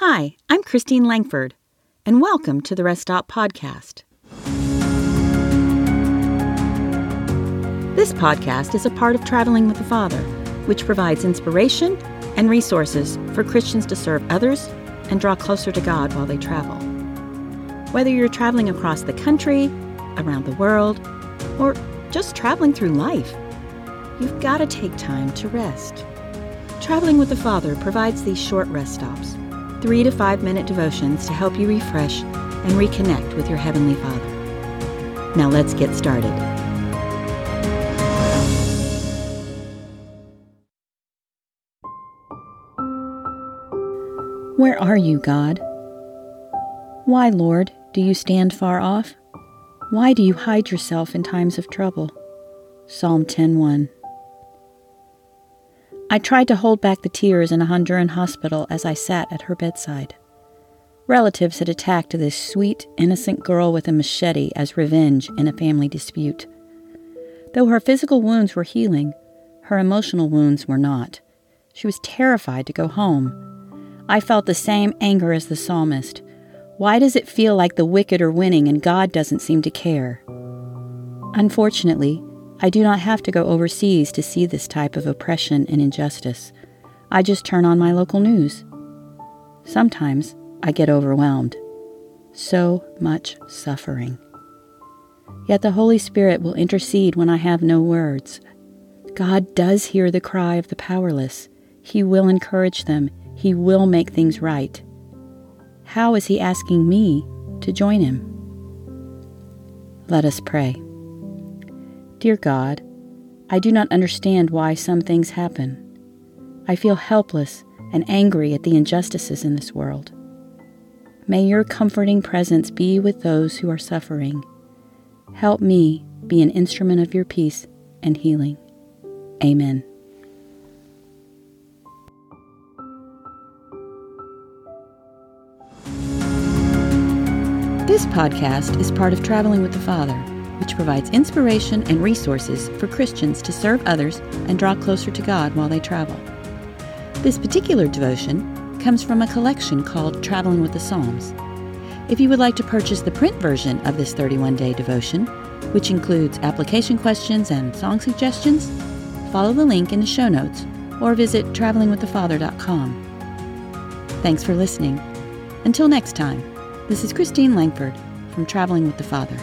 Hi, I'm Christine Langford, and welcome to the Rest Stop Podcast. This podcast is a part of Traveling with the Father, which provides inspiration and resources for Christians to serve others and draw closer to God while they travel. Whether you're traveling across the country, around the world, or just traveling through life, you've got to take time to rest. Traveling with the Father provides these short rest stops, three to five minute devotions to help you refresh and reconnect with your Heavenly Father. Now let's get started. Where are you, God? Why, Lord, do you stand far off? Why do you hide yourself in times of trouble? Psalm 10:1. I tried to hold back the tears in a Honduran hospital as I sat at her bedside. Relatives had attacked this sweet, innocent girl with a machete as revenge in a family dispute. Though her physical wounds were healing, her emotional wounds were not. She was terrified to go home. I felt the same anger as the psalmist. Why does it feel like the wicked are winning and God doesn't seem to care? Unfortunately, I do not have to go overseas to see this type of oppression and injustice. I just turn on my local news. Sometimes I get overwhelmed. So much suffering. Yet the Holy Spirit will intercede when I have no words. God does hear the cry of the powerless. He will encourage them. He will make things right. How is He asking me to join Him? Let us pray. Dear God, I do not understand why some things happen. I feel helpless and angry at the injustices in this world. May your comforting presence be with those who are suffering. Help me be an instrument of your peace and healing. Amen. This podcast is part of Traveling with the Father which provides inspiration and resources for Christians to serve others and draw closer to God while they travel. This particular devotion comes from a collection called Traveling with the Psalms. If you would like to purchase the print version of this 31 day devotion, which includes application questions and song suggestions, follow the link in the show notes or visit travelingwiththefather.com. Thanks for listening. Until next time, this is Christine Langford from Traveling with the Father.